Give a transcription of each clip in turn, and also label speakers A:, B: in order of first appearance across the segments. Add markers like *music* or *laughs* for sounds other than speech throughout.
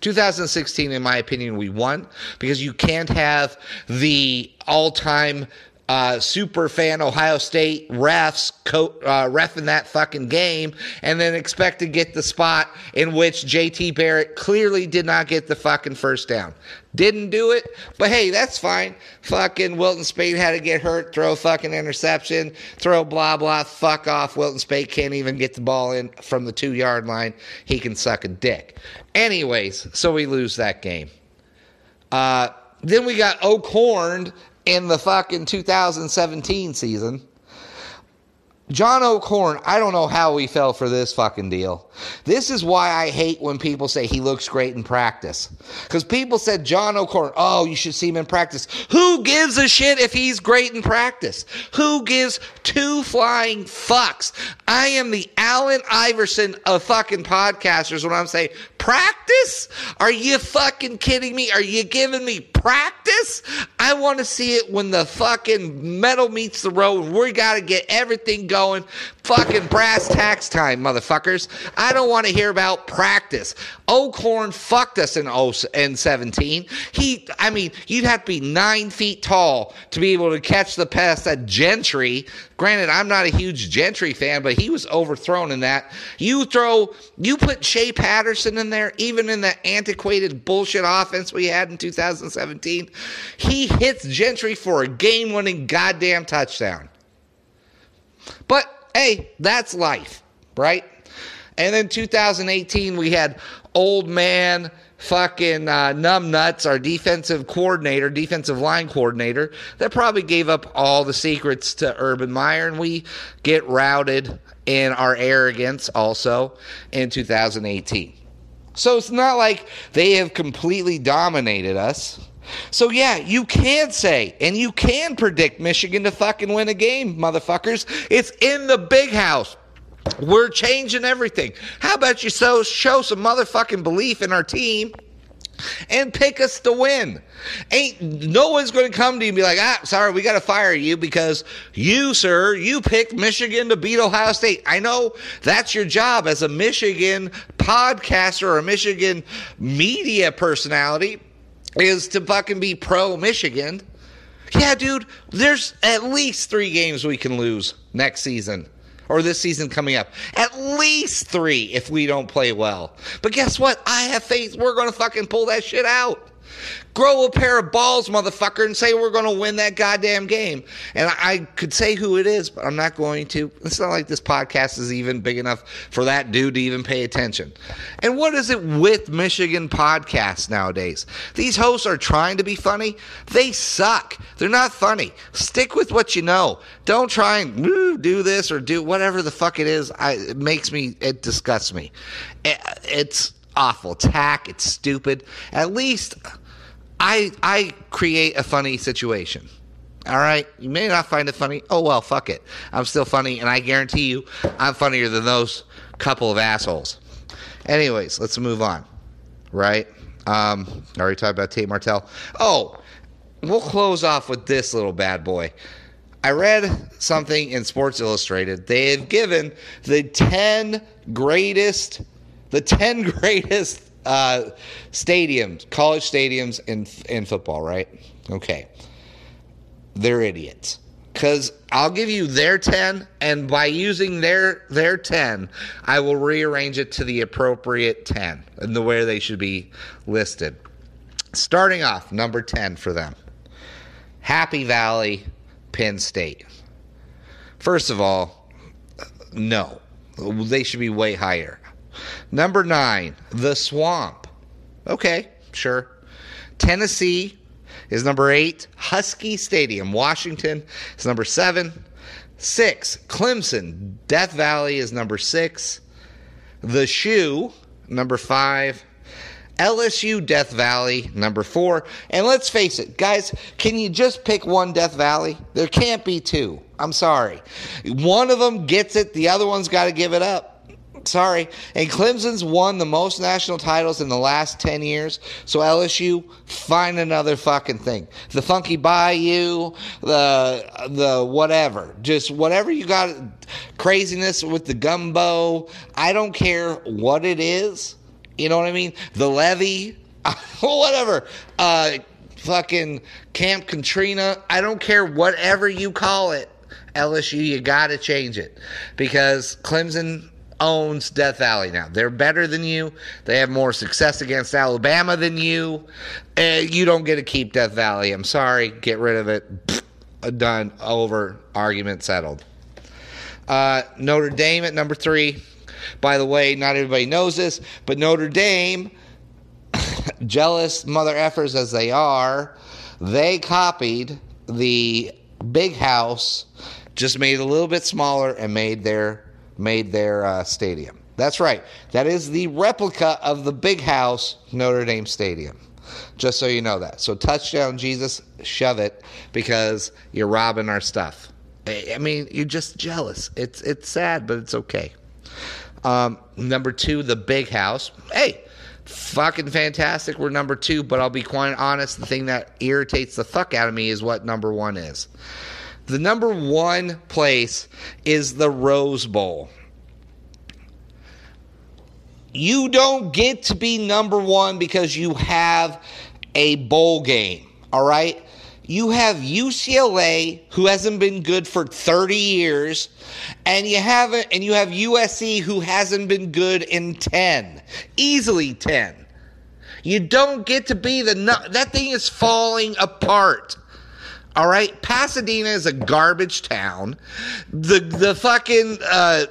A: 2016, in my opinion, we won because you can't have the all time uh, super fan Ohio State refs co- uh, ref in that fucking game and then expect to get the spot in which JT Barrett clearly did not get the fucking first down. Didn't do it, but hey, that's fine. Fucking Wilton Speight had to get hurt, throw fucking interception, throw blah blah, fuck off. Wilton Speight can't even get the ball in from the two yard line. He can suck a dick. Anyways, so we lose that game. Uh, then we got Oak Horned in the fucking 2017 season. John O'Korn, I don't know how he fell for this fucking deal. This is why I hate when people say he looks great in practice. Because people said, John O'Korn, oh, you should see him in practice. Who gives a shit if he's great in practice? Who gives two flying fucks? I am the Allen Iverson of fucking podcasters when I'm saying, practice? Are you fucking kidding me? Are you giving me practice? I want to see it when the fucking metal meets the road we got to get everything going. Fucking brass tacks time, motherfuckers. I don't want to hear about practice. O'Korn fucked us in, oh, in 17. He, I mean, you'd have to be nine feet tall to be able to catch the pass that Gentry. Granted, I'm not a huge Gentry fan, but he was overthrown in that. You throw, you put Shea Patterson in there, even in the antiquated bullshit offense we had in 2017. He hits Gentry for a game winning goddamn touchdown. But hey, that's life, right? And then 2018, we had old man fucking uh, numbnuts, our defensive coordinator, defensive line coordinator, that probably gave up all the secrets to Urban Meyer, and we get routed in our arrogance also in 2018. So it's not like they have completely dominated us. So yeah, you can say and you can predict Michigan to fucking win a game, motherfuckers. It's in the big house. We're changing everything. How about you so show some motherfucking belief in our team and pick us to win? Ain't no one's going to come to you and be like, ah, sorry, we got to fire you because you, sir, you picked Michigan to beat Ohio State. I know that's your job as a Michigan podcaster or a Michigan media personality is to fucking be pro Michigan. Yeah, dude, there's at least three games we can lose next season or this season coming up. At least three if we don't play well. But guess what? I have faith we're going to fucking pull that shit out. Grow a pair of balls, motherfucker, and say we're going to win that goddamn game. And I could say who it is, but I'm not going to. It's not like this podcast is even big enough for that dude to even pay attention. And what is it with Michigan podcasts nowadays? These hosts are trying to be funny. They suck. They're not funny. Stick with what you know. Don't try and do this or do whatever the fuck it is. I, it makes me, it disgusts me. It, it's awful. Tack. It's stupid. At least I I create a funny situation. All right, you may not find it funny. Oh well, fuck it. I'm still funny, and I guarantee you, I'm funnier than those couple of assholes. Anyways, let's move on. Right? Um, I already talked about Tate Martell. Oh, we'll close off with this little bad boy. I read something in Sports Illustrated. They have given the 10 greatest, the 10 *laughs* greatest uh, stadiums, college stadiums in in football, right? Okay, they're idiots. Because I'll give you their ten, and by using their their ten, I will rearrange it to the appropriate ten and the way they should be listed. Starting off, number ten for them, Happy Valley, Penn State. First of all, no, they should be way higher. Number nine, The Swamp. Okay, sure. Tennessee is number eight. Husky Stadium, Washington is number seven. Six, Clemson. Death Valley is number six. The Shoe, number five. LSU Death Valley, number four. And let's face it, guys, can you just pick one Death Valley? There can't be two. I'm sorry. One of them gets it, the other one's got to give it up. Sorry. And Clemson's won the most national titles in the last 10 years. So LSU, find another fucking thing. The Funky Bayou, the the whatever. Just whatever you got craziness with the gumbo. I don't care what it is. You know what I mean? The levee, *laughs* whatever. Uh fucking Camp Katrina. I don't care whatever you call it. LSU, you got to change it because Clemson owns Death Valley now. They're better than you. They have more success against Alabama than you. Uh, you don't get to keep Death Valley. I'm sorry. Get rid of it. Done. Over. Argument settled. Uh, Notre Dame at number three. By the way, not everybody knows this, but Notre Dame, *coughs* jealous mother effers as they are, they copied the big house, just made it a little bit smaller and made their made their uh, stadium. That's right. That is the replica of the big house, Notre Dame Stadium. Just so you know that. So, touchdown, Jesus, shove it because you're robbing our stuff. I mean, you're just jealous. It's it's sad, but it's okay. Um, number two, the big house. Hey, fucking fantastic. We're number two, but I'll be quite honest. The thing that irritates the fuck out of me is what number one is. The number one place is the Rose Bowl. You don't get to be number one because you have a bowl game, all right? You have UCLA, who hasn't been good for 30 years, and you have and you have USC, who hasn't been good in 10, easily 10. You don't get to be the that thing is falling apart. All right, Pasadena is a garbage town. The the fucking uh,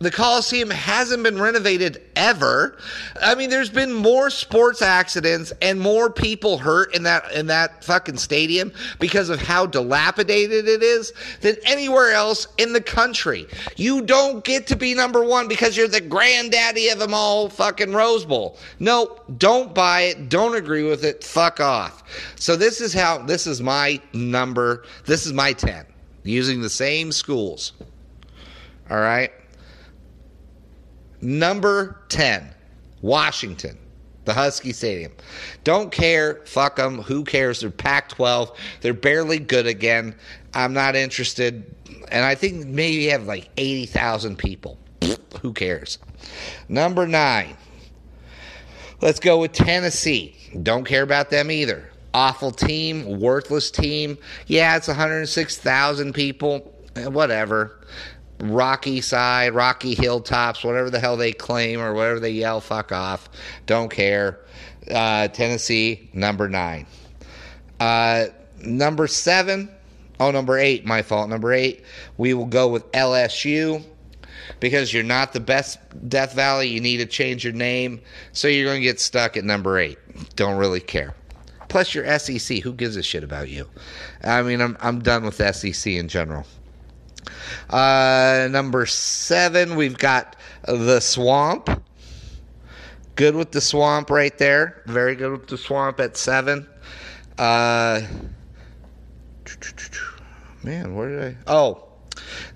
A: the Coliseum hasn't been renovated ever. I mean, there's been more sports accidents and more people hurt in that in that fucking stadium because of how dilapidated it is than anywhere else in the country. You don't get to be number one because you're the granddaddy of them all fucking Rose Bowl. No, don't buy it. Don't agree with it. Fuck off. So this is how this is my number. This is my 10 using the same schools. All right. Number 10, Washington, the Husky Stadium. Don't care. Fuck them. Who cares? They're Pac 12. They're barely good again. I'm not interested. And I think maybe you have like 80,000 people. *laughs* Who cares? Number nine, let's go with Tennessee. Don't care about them either. Awful team, worthless team. Yeah, it's 106,000 people. Eh, whatever. Rocky side, Rocky Hilltops, whatever the hell they claim or whatever they yell, fuck off. Don't care. Uh, Tennessee, number nine. Uh, number seven, oh, number eight, my fault. Number eight, we will go with LSU because you're not the best Death Valley. You need to change your name. So you're going to get stuck at number eight. Don't really care. Plus, you're SEC. Who gives a shit about you? I mean, I'm, I'm done with SEC in general. Uh, number seven, we've got the Swamp. Good with the Swamp right there. Very good with the Swamp at seven. Uh, man, where did I? Oh,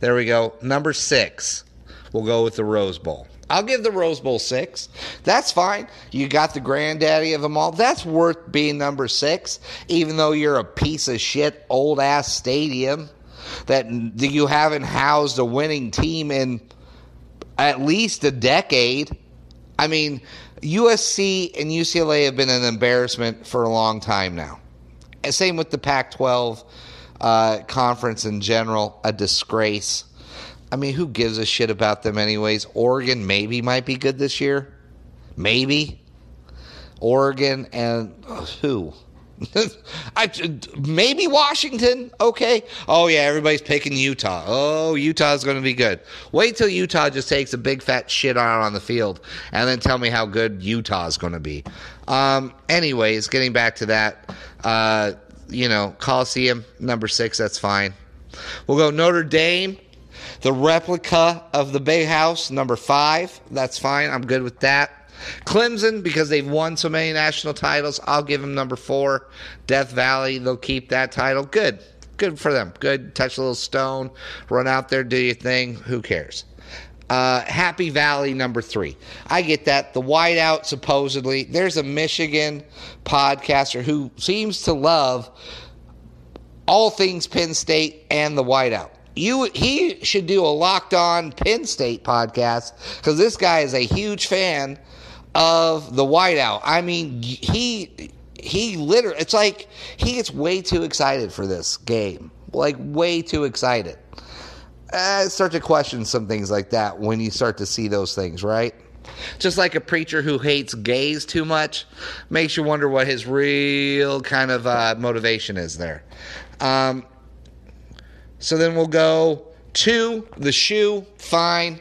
A: there we go. Number six, we'll go with the Rose Bowl. I'll give the Rose Bowl six. That's fine. You got the granddaddy of them all. That's worth being number six, even though you're a piece of shit, old ass stadium that you haven't housed a winning team in at least a decade. I mean, USC and UCLA have been an embarrassment for a long time now. Same with the Pac 12 uh, conference in general, a disgrace. I mean, who gives a shit about them, anyways? Oregon maybe might be good this year. Maybe. Oregon and uh, who? *laughs* I, maybe Washington. Okay. Oh yeah, everybody's picking Utah. Oh, Utah's going to be good. Wait till Utah just takes a big fat shit on on the field, and then tell me how good Utah's going to be. Um, anyways, getting back to that, uh, you know, Coliseum number six. That's fine. We'll go Notre Dame. The replica of the Bay House, number five. That's fine. I'm good with that. Clemson, because they've won so many national titles, I'll give them number four. Death Valley, they'll keep that title. Good. Good for them. Good. Touch a little stone. Run out there, do your thing. Who cares? Uh, Happy Valley, number three. I get that. The whiteout, supposedly. There's a Michigan podcaster who seems to love all things Penn State and the whiteout. You, he should do a locked on Penn State podcast because this guy is a huge fan of the whiteout. I mean, he he literally it's like he gets way too excited for this game. Like way too excited. I start to question some things like that when you start to see those things, right? Just like a preacher who hates gays too much makes you wonder what his real kind of uh, motivation is there. Um, so then we'll go to the shoe, fine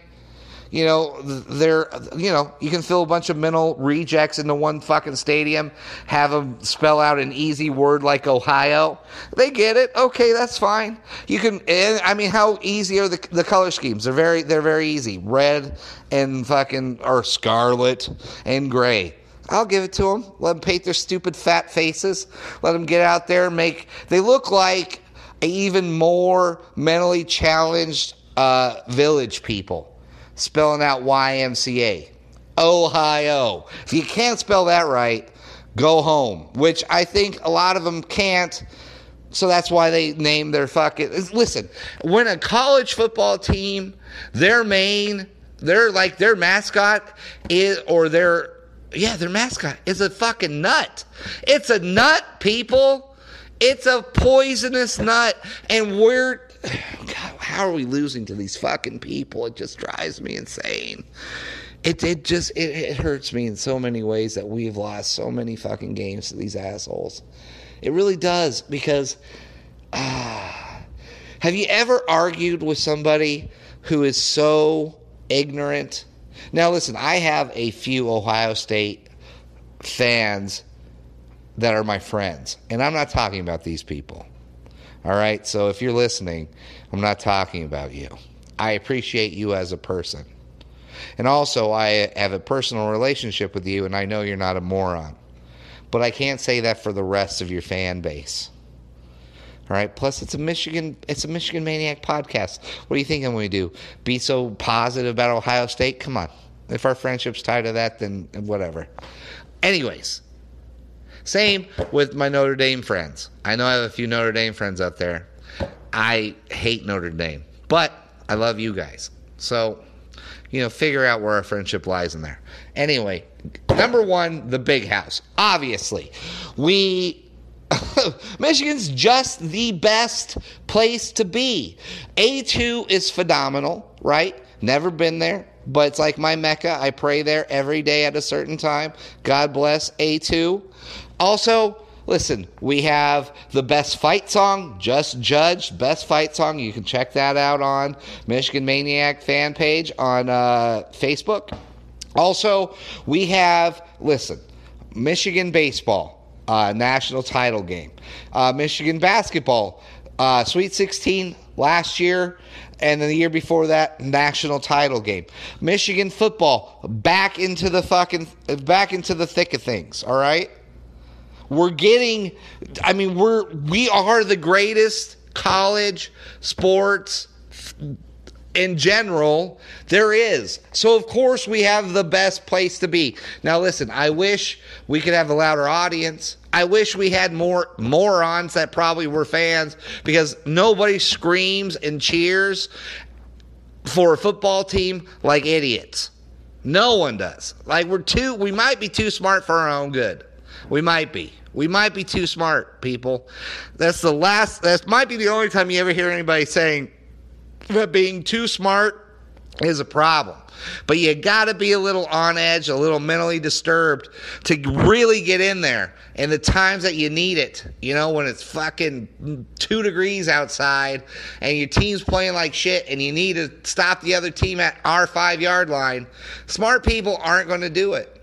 A: you know, they're, you know, you can fill a bunch of mental rejects into one fucking stadium, have them spell out an easy word like Ohio. They get it. Okay, that's fine. You can, I mean, how easy are the, the color schemes? They're very, they're very easy. Red and fucking, or scarlet and gray. I'll give it to them. Let them paint their stupid fat faces. Let them get out there and make, they look like even more mentally challenged uh, village people spelling out YMCA. Ohio. If you can't spell that right, go home, which I think a lot of them can't. So that's why they name their fucking. Listen, when a college football team, their main, their like their mascot is, or their, yeah, their mascot is a fucking nut. It's a nut, people. It's a poisonous nut. And we're, God, how are we losing to these fucking people? It just drives me insane. It, it just it, it hurts me in so many ways that we've lost so many fucking games to these assholes. It really does because ah, have you ever argued with somebody who is so ignorant? Now listen, I have a few Ohio State fans that are my friends, and I'm not talking about these people. All right. So if you're listening, I'm not talking about you. I appreciate you as a person. And also, I have a personal relationship with you, and I know you're not a moron. But I can't say that for the rest of your fan base. All right. Plus, it's a Michigan, it's a Michigan Maniac podcast. What do you think I'm going to do? Be so positive about Ohio State? Come on. If our friendship's tied to that, then whatever. Anyways, same with my Notre Dame friends. I know I have a few Notre Dame friends out there. I hate Notre Dame, but I love you guys. So, you know, figure out where our friendship lies in there. Anyway, number one, the big house. Obviously, we. *laughs* Michigan's just the best place to be. A2 is phenomenal, right? Never been there, but it's like my Mecca. I pray there every day at a certain time. God bless A2. Also, listen, we have the best fight song, Just Judged, best fight song. You can check that out on Michigan Maniac fan page on uh, Facebook. Also, we have, listen, Michigan baseball, uh, national title game, uh, Michigan basketball, uh, Sweet 16 last year and then the year before that national title game michigan football back into the fucking back into the thick of things all right we're getting, I mean, we're, we are the greatest college sports in general there is. So, of course, we have the best place to be. Now, listen, I wish we could have a louder audience. I wish we had more morons that probably were fans because nobody screams and cheers for a football team like idiots. No one does. Like, we're too, we might be too smart for our own good. We might be. We might be too smart, people. That's the last, that might be the only time you ever hear anybody saying that being too smart is a problem. But you got to be a little on edge, a little mentally disturbed to really get in there. And the times that you need it, you know, when it's fucking two degrees outside and your team's playing like shit and you need to stop the other team at our five yard line, smart people aren't going to do it.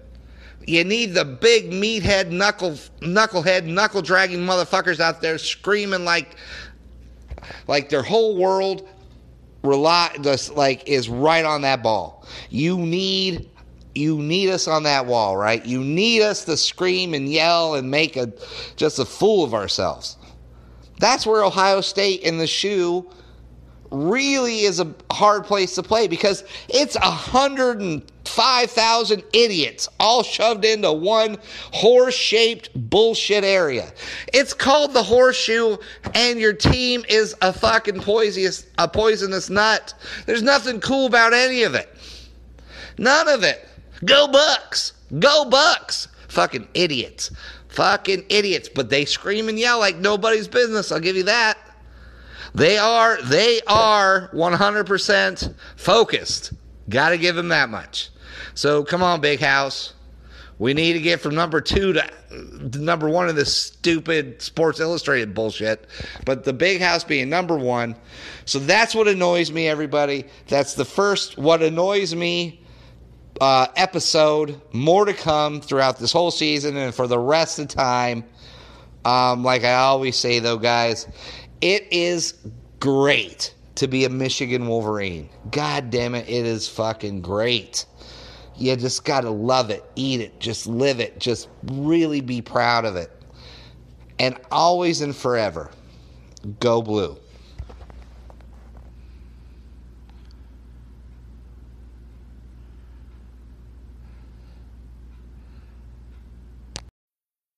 A: You need the big meathead knuckle knucklehead knuckle dragging motherfuckers out there screaming like like their whole world rely like is right on that ball. You need you need us on that wall, right? You need us to scream and yell and make a just a fool of ourselves. That's where Ohio State in the shoe really is a hard place to play because it's 105,000 idiots all shoved into one horse shaped bullshit area. It's called the horseshoe, and your team is a fucking poisonous, a poisonous nut. There's nothing cool about any of it. None of it. Go Bucks! Go Bucks! Fucking idiots. Fucking idiots. But they scream and yell like nobody's business. I'll give you that. They are they are 100% focused. Got to give them that much. So come on, big house. We need to get from number two to number one in this stupid Sports Illustrated bullshit. But the big house being number one. So that's what annoys me, everybody. That's the first what annoys me uh, episode. More to come throughout this whole season and for the rest of time. Um, like I always say, though, guys, it is great to be a Michigan Wolverine. God damn it, it is fucking great. You just got to love it, eat it, just live it, just really be proud of it. And always and forever, go blue.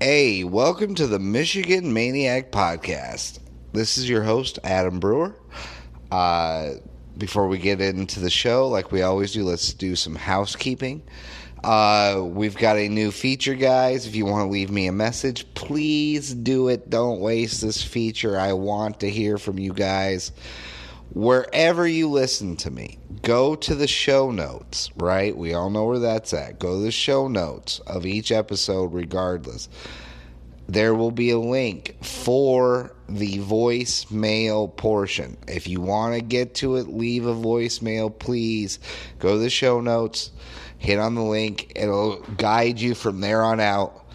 A: Hey, welcome to the Michigan Maniac Podcast. This is your host, Adam Brewer. Uh, before we get into the show, like we always do, let's do some housekeeping. Uh, we've got a new feature, guys. If you want to leave me a message, please do it. Don't waste this feature. I want to hear from you guys wherever you listen to me, go to the show notes, right? We all know where that's at. Go to the show notes of each episode, regardless. There will be a link for the voicemail portion. If you want to get to it, leave a voicemail, please go to the show notes, hit on the link. It'll guide you from there on out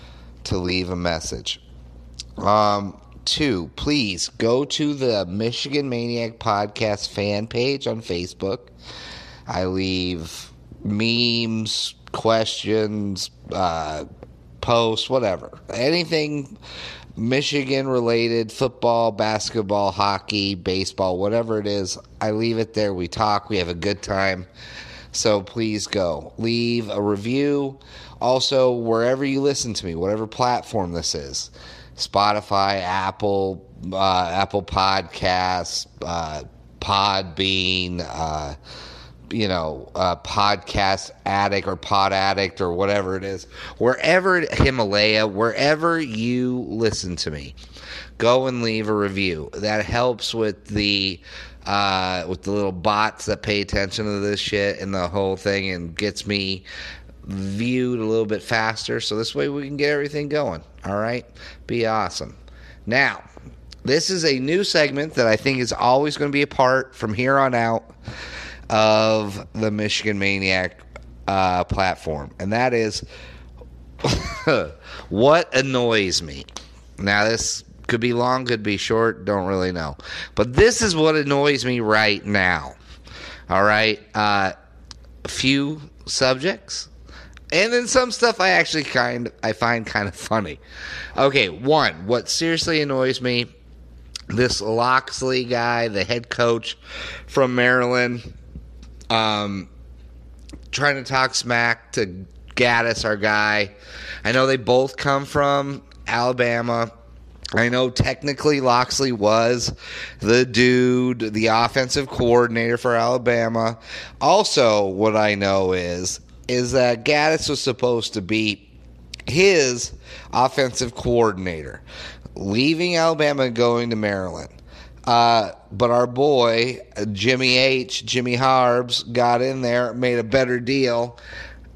A: to leave a message. Um, two, please go to the Michigan Maniac Podcast fan page on Facebook. I leave memes, questions, uh, posts, whatever. Anything Michigan related, football, basketball, hockey, baseball, whatever it is, I leave it there. We talk, we have a good time. So please go. Leave a review. Also, wherever you listen to me, whatever platform this is. Spotify, Apple, uh, Apple Podcasts, uh, Podbean, uh, you know, uh, Podcast Addict or Pod Addict or whatever it is. Wherever Himalaya, wherever you listen to me, go and leave a review. That helps with the uh, with the little bots that pay attention to this shit and the whole thing and gets me viewed a little bit faster. So this way we can get everything going. All right? Be awesome. Now, this is a new segment that I think is always going to be a part from here on out of the Michigan Maniac uh, platform, and that is *laughs* what annoys me. Now, this could be long, could be short, don't really know. But this is what annoys me right now. All right? Uh, a few subjects and then some stuff I actually kind I find kind of funny. Okay, one, what seriously annoys me, this Locksley guy, the head coach from Maryland, um, trying to talk smack to Gattis, our guy. I know they both come from Alabama. I know technically Locksley was the dude, the offensive coordinator for Alabama. Also, what I know is is that Gattis was supposed to be his offensive coordinator, leaving Alabama and going to Maryland. Uh, but our boy Jimmy H, Jimmy Harbs, got in there, made a better deal,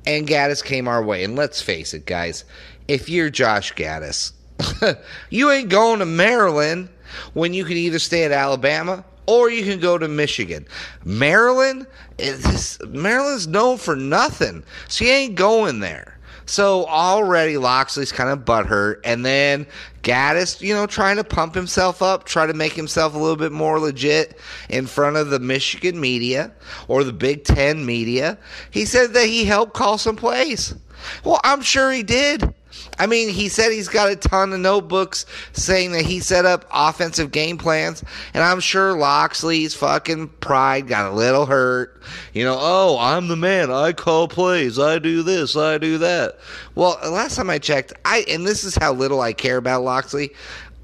A: and Gattis came our way. And let's face it, guys, if you're Josh Gattis, *laughs* you ain't going to Maryland when you can either stay at Alabama or you can go to Michigan. Maryland is Maryland's known for nothing, you ain't going there. So already Locksley's kind of butthurt, and then Gattis, you know, trying to pump himself up, try to make himself a little bit more legit in front of the Michigan media or the Big Ten media. He said that he helped call some plays. Well, I'm sure he did. I mean, he said he's got a ton of notebooks saying that he set up offensive game plans, and I'm sure Locksley's fucking pride got a little hurt. You know, oh, I'm the man. I call plays. I do this. I do that. Well, last time I checked, I and this is how little I care about Loxley.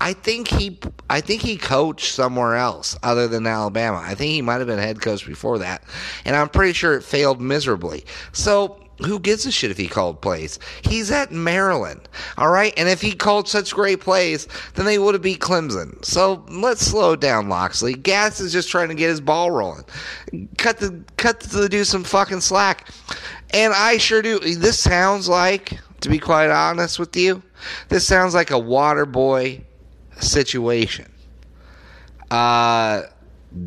A: I think he I think he coached somewhere else other than Alabama. I think he might have been head coach before that. And I'm pretty sure it failed miserably. So who gives a shit if he called plays? He's at Maryland, all right? And if he called such great plays, then they would have beat Clemson. So let's slow down, Locksley. Gas is just trying to get his ball rolling. Cut the cut the dude some fucking slack. And I sure do. This sounds like, to be quite honest with you, this sounds like a water boy situation. Uh,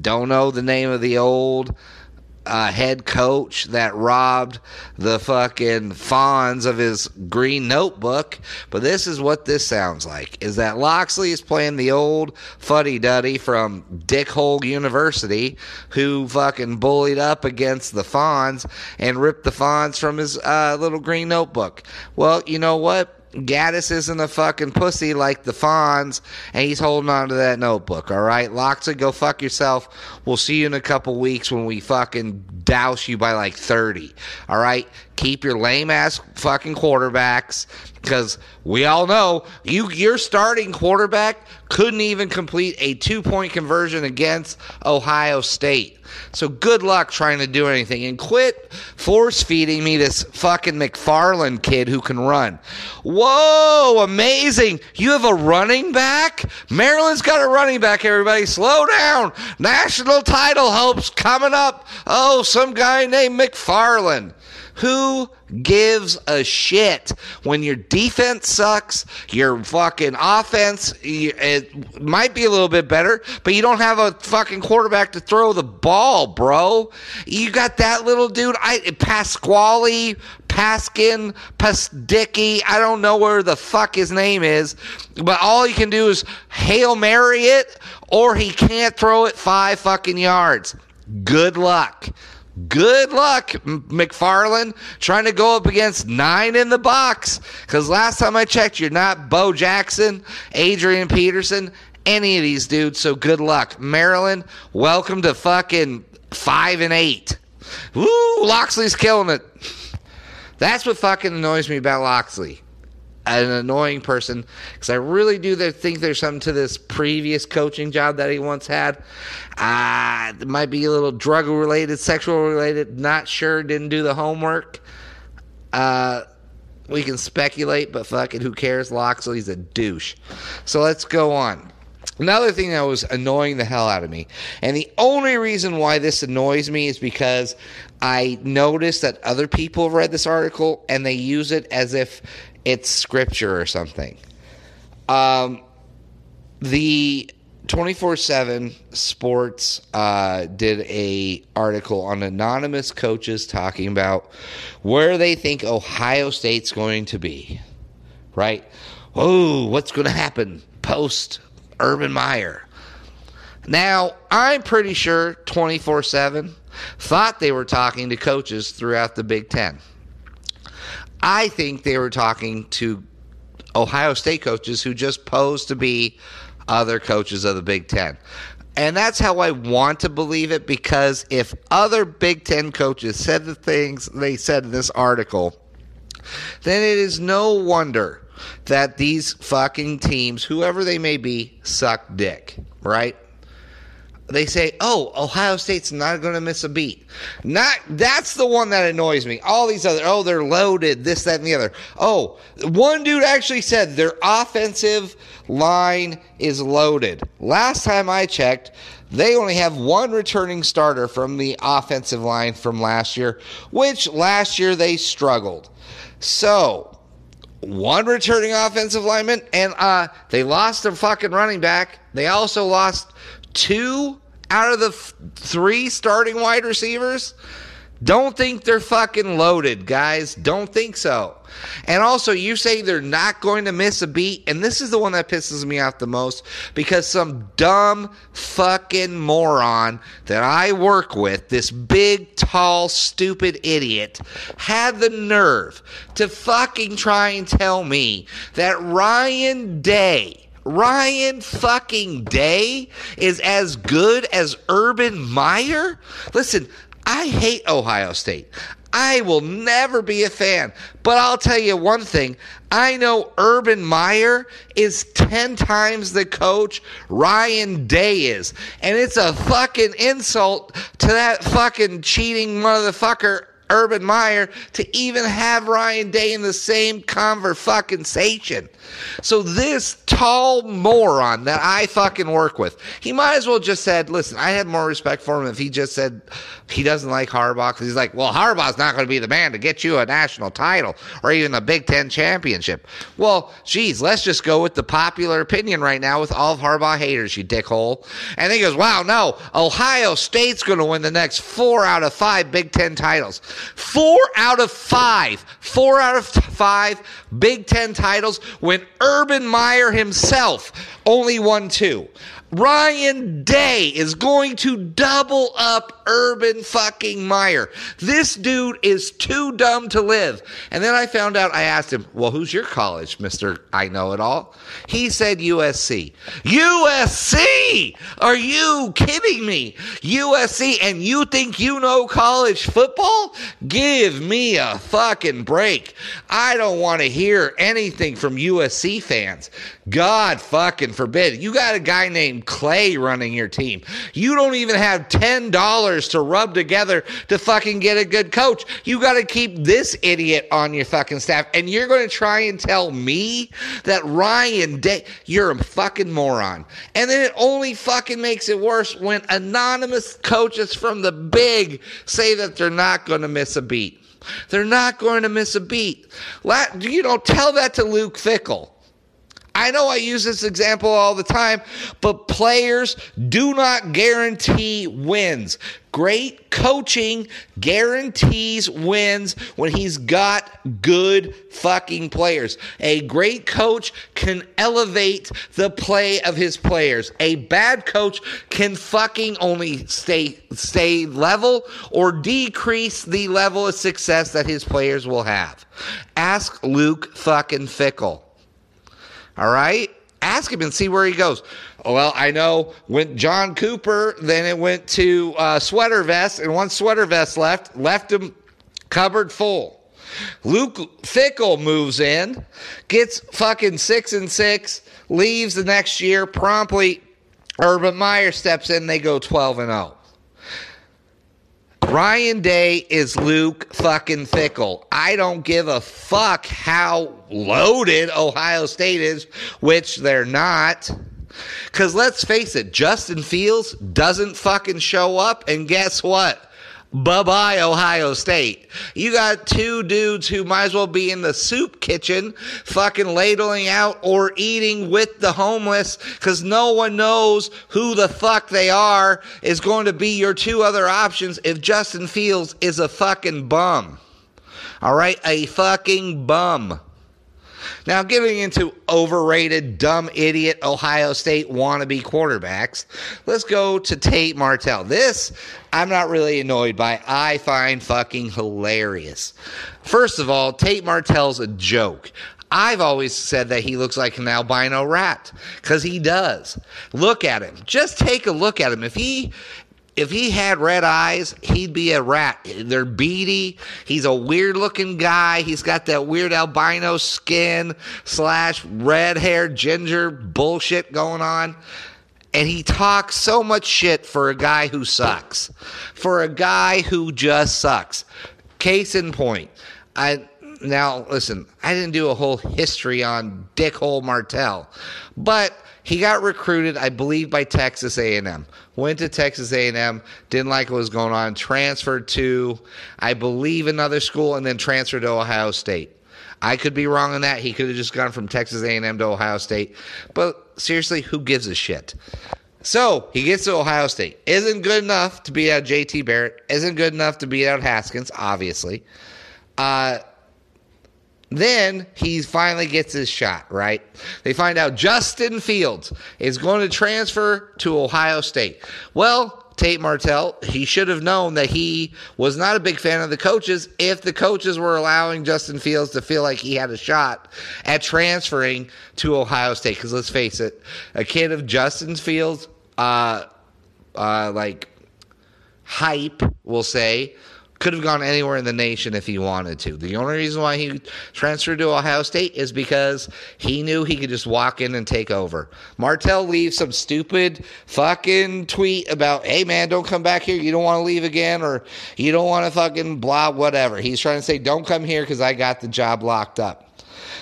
A: don't know the name of the old uh, head coach that robbed the fucking Fonz of his green notebook. But this is what this sounds like: is that Locksley is playing the old fuddy duddy from Dickhole University, who fucking bullied up against the Fonz and ripped the Fonz from his uh, little green notebook. Well, you know what? Gattis isn't a fucking pussy like the Fonz, and he's holding on to that notebook, all right? Locksley, go fuck yourself. We'll see you in a couple weeks when we fucking douse you by like 30, all right? Keep your lame ass fucking quarterbacks because we all know you your starting quarterback couldn't even complete a two point conversion against Ohio State. So good luck trying to do anything and quit force feeding me this fucking McFarland kid who can run. Whoa, amazing. You have a running back? Maryland's got a running back, everybody. Slow down. National title hopes coming up. Oh, some guy named McFarland. Who gives a shit when your defense sucks, your fucking offense it might be a little bit better, but you don't have a fucking quarterback to throw the ball, bro. You got that little dude, I Pasquale, Paskin, Pasdicky, I don't know where the fuck his name is, but all he can do is Hail Mary it, or he can't throw it five fucking yards. Good luck. Good luck, McFarland, trying to go up against nine in the box. Because last time I checked, you're not Bo Jackson, Adrian Peterson, any of these dudes. So good luck. Maryland, welcome to fucking five and eight. Woo, Locksley's killing it. That's what fucking annoys me about Locksley an annoying person because I really do think there's something to this previous coaching job that he once had. Uh, it might be a little drug related, sexual related. Not sure. Didn't do the homework. Uh, we can speculate, but fuck it, who cares? Locksley's a douche. So let's go on. Another thing that was annoying the hell out of me, and the only reason why this annoys me is because I noticed that other people read this article and they use it as if it's scripture or something. Um, the 24/7 Sports uh, did a article on anonymous coaches talking about where they think Ohio State's going to be. Right? Oh, what's going to happen post Urban Meyer? Now, I'm pretty sure 24/7 thought they were talking to coaches throughout the Big 10. I think they were talking to Ohio State coaches who just posed to be other coaches of the Big Ten. And that's how I want to believe it because if other Big Ten coaches said the things they said in this article, then it is no wonder that these fucking teams, whoever they may be, suck dick, right? They say, "Oh, Ohio State's not going to miss a beat." Not that's the one that annoys me. All these other, oh, they're loaded, this, that, and the other. Oh, one dude actually said their offensive line is loaded. Last time I checked, they only have one returning starter from the offensive line from last year, which last year they struggled. So, one returning offensive lineman, and uh, they lost their fucking running back. They also lost two out of the f- three starting wide receivers. Don't think they're fucking loaded, guys. Don't think so. And also, you say they're not going to miss a beat. And this is the one that pisses me off the most because some dumb fucking moron that I work with, this big, tall, stupid idiot, had the nerve to fucking try and tell me that Ryan Day. Ryan fucking Day is as good as Urban Meyer? Listen, I hate Ohio State. I will never be a fan. But I'll tell you one thing. I know Urban Meyer is 10 times the coach Ryan Day is. And it's a fucking insult to that fucking cheating motherfucker Urban Meyer to even have Ryan Day in the same conversation. So this tall moron that I fucking work with, he might as well just said, listen, I had more respect for him if he just said he doesn't like Harbaugh he's like, well, Harbaugh's not going to be the man to get you a national title or even a Big Ten championship. Well, geez, let's just go with the popular opinion right now with all of Harbaugh haters, you dickhole. And he goes, wow, no, Ohio State's going to win the next four out of five Big Ten titles. Four out of five, four out of five Big Ten titles when Urban Meyer himself only won two. Ryan Day is going to double up Urban fucking Meyer. This dude is too dumb to live. And then I found out, I asked him, Well, who's your college, Mr. I Know It All? He said USC. USC! Are you kidding me? USC, and you think you know college football? Give me a fucking break. I don't want to hear anything from USC fans. God fucking forbid. You got a guy named Clay running your team. You don't even have $10 to rub together to fucking get a good coach. You got to keep this idiot on your fucking staff. And you're going to try and tell me that Ryan Day, you're a fucking moron. And then it only fucking makes it worse when anonymous coaches from the big say that they're not going to miss a beat. They're not going to miss a beat. You know, tell that to Luke Fickell. I know I use this example all the time, but players do not guarantee wins. Great coaching guarantees wins when he's got good fucking players. A great coach can elevate the play of his players. A bad coach can fucking only stay stay level or decrease the level of success that his players will have. Ask Luke fucking Fickell. All right? Ask him and see where he goes. Well, I know when John Cooper, then it went to uh, Sweater Vest, and once Sweater Vest left, left him cupboard full. Luke Fickell moves in, gets fucking six and six, leaves the next year promptly. Urban Meyer steps in, they go 12 and 0. Ryan Day is Luke fucking Fickell. I don't give a fuck how loaded Ohio State is, which they're not. Because let's face it, Justin Fields doesn't fucking show up, and guess what? Bye bye, Ohio State. You got two dudes who might as well be in the soup kitchen, fucking ladling out or eating with the homeless because no one knows who the fuck they are, is going to be your two other options if Justin Fields is a fucking bum. All right? A fucking bum. Now, getting into overrated, dumb idiot Ohio State wannabe quarterbacks, let's go to Tate Martell. This I'm not really annoyed by. I find fucking hilarious. First of all, Tate Martell's a joke. I've always said that he looks like an albino rat because he does. Look at him. Just take a look at him. If he if he had red eyes, he'd be a rat. They're beady. He's a weird looking guy. He's got that weird albino skin slash red hair ginger bullshit going on. and he talks so much shit for a guy who sucks, for a guy who just sucks. Case in point, I now listen. I didn't do a whole history on Dickhole Martell, but he got recruited, I believe, by Texas A&M. Went to Texas A&M, didn't like what was going on, transferred to, I believe, another school, and then transferred to Ohio State. I could be wrong on that. He could have just gone from Texas A&M to Ohio State. But seriously, who gives a shit? So he gets to Ohio State. Isn't good enough to beat out JT Barrett. Isn't good enough to beat out Haskins, obviously. Uh, then he finally gets his shot, right? They find out Justin Fields is going to transfer to Ohio State. Well, Tate Martell, he should have known that he was not a big fan of the coaches if the coaches were allowing Justin Fields to feel like he had a shot at transferring to Ohio State. Because let's face it, a kid of Justin Fields, uh, uh, like hype, we'll say, could have gone anywhere in the nation if he wanted to. The only reason why he transferred to Ohio State is because he knew he could just walk in and take over. Martell leaves some stupid fucking tweet about, hey man, don't come back here. You don't want to leave again, or you don't want to fucking blah, whatever. He's trying to say, don't come here because I got the job locked up.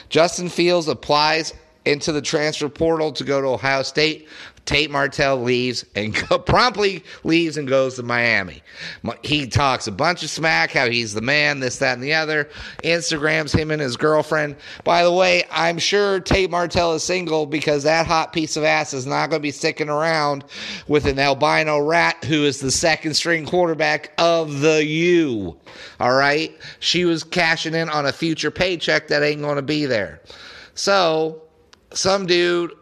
A: Justin Fields applies into the transfer portal to go to Ohio State. Tate Martell leaves and *laughs* promptly leaves and goes to Miami. He talks a bunch of smack, how he's the man, this, that, and the other. Instagrams him and his girlfriend. By the way, I'm sure Tate Martell is single because that hot piece of ass is not going to be sticking around with an albino rat who is the second string quarterback of the U. All right? She was cashing in on a future paycheck that ain't going to be there. So, some dude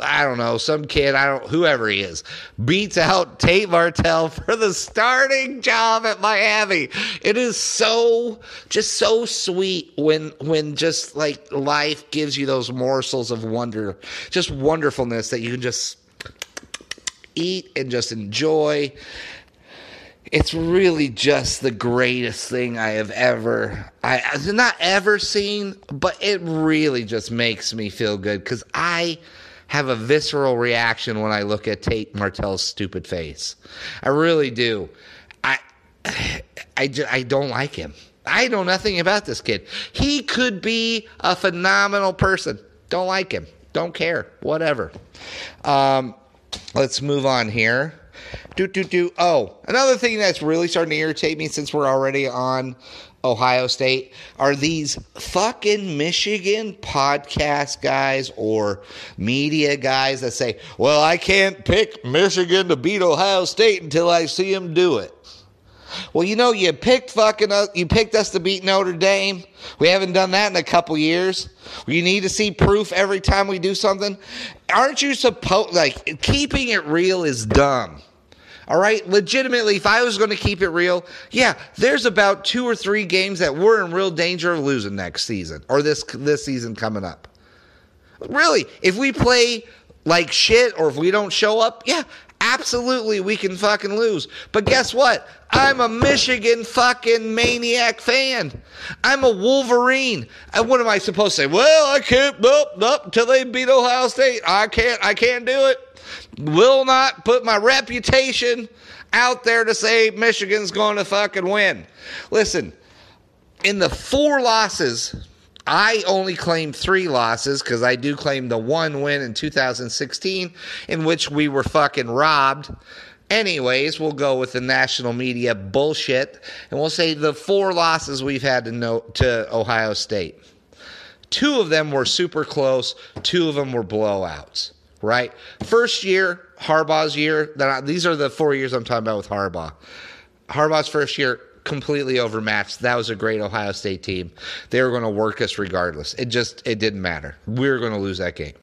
A: I don't know, some kid, I don't, whoever he is, beats out Tate Martell for the starting job at Miami. It is so, just so sweet when, when just like life gives you those morsels of wonder, just wonderfulness that you can just eat and just enjoy. It's really just the greatest thing I have ever, I not ever seen, but it really just makes me feel good because I, have a visceral reaction when I look at Tate Martell's stupid face. I really do. I, *sighs* I, I don't like him. I know nothing about this kid. He could be a phenomenal person. Don't like him. Don't care. Whatever. Um, let's move on here. Do do do. Oh, another thing that's really starting to irritate me since we're already on Ohio State are these fucking Michigan podcast guys or media guys that say, well, I can't pick Michigan to beat Ohio State until I see them do it. Well, you know, you picked fucking us, you picked us to beat Notre Dame. We haven't done that in a couple years. You need to see proof every time we do something. Aren't you supposed like keeping it real is dumb. All right, legitimately, if I was going to keep it real, yeah, there's about two or three games that we're in real danger of losing next season or this this season coming up. Really, if we play like shit or if we don't show up, yeah, absolutely we can fucking lose. But guess what? I'm a Michigan fucking maniac fan. I'm a Wolverine. And what am I supposed to say? Well, I can't nope, nope until they beat Ohio State. I can't I can't do it will not put my reputation out there to say Michigan's going to fucking win. Listen, in the four losses, I only claim three losses because I do claim the one win in 2016 in which we were fucking robbed. Anyways, we'll go with the national media bullshit and we'll say the four losses we've had to, to Ohio State. Two of them were super close, two of them were blowouts right? First year, Harbaugh's year. These are the four years I'm talking about with Harbaugh. Harbaugh's first year completely overmatched. That was a great Ohio State team. They were going to work us regardless. It just it didn't matter. We were going to lose that game.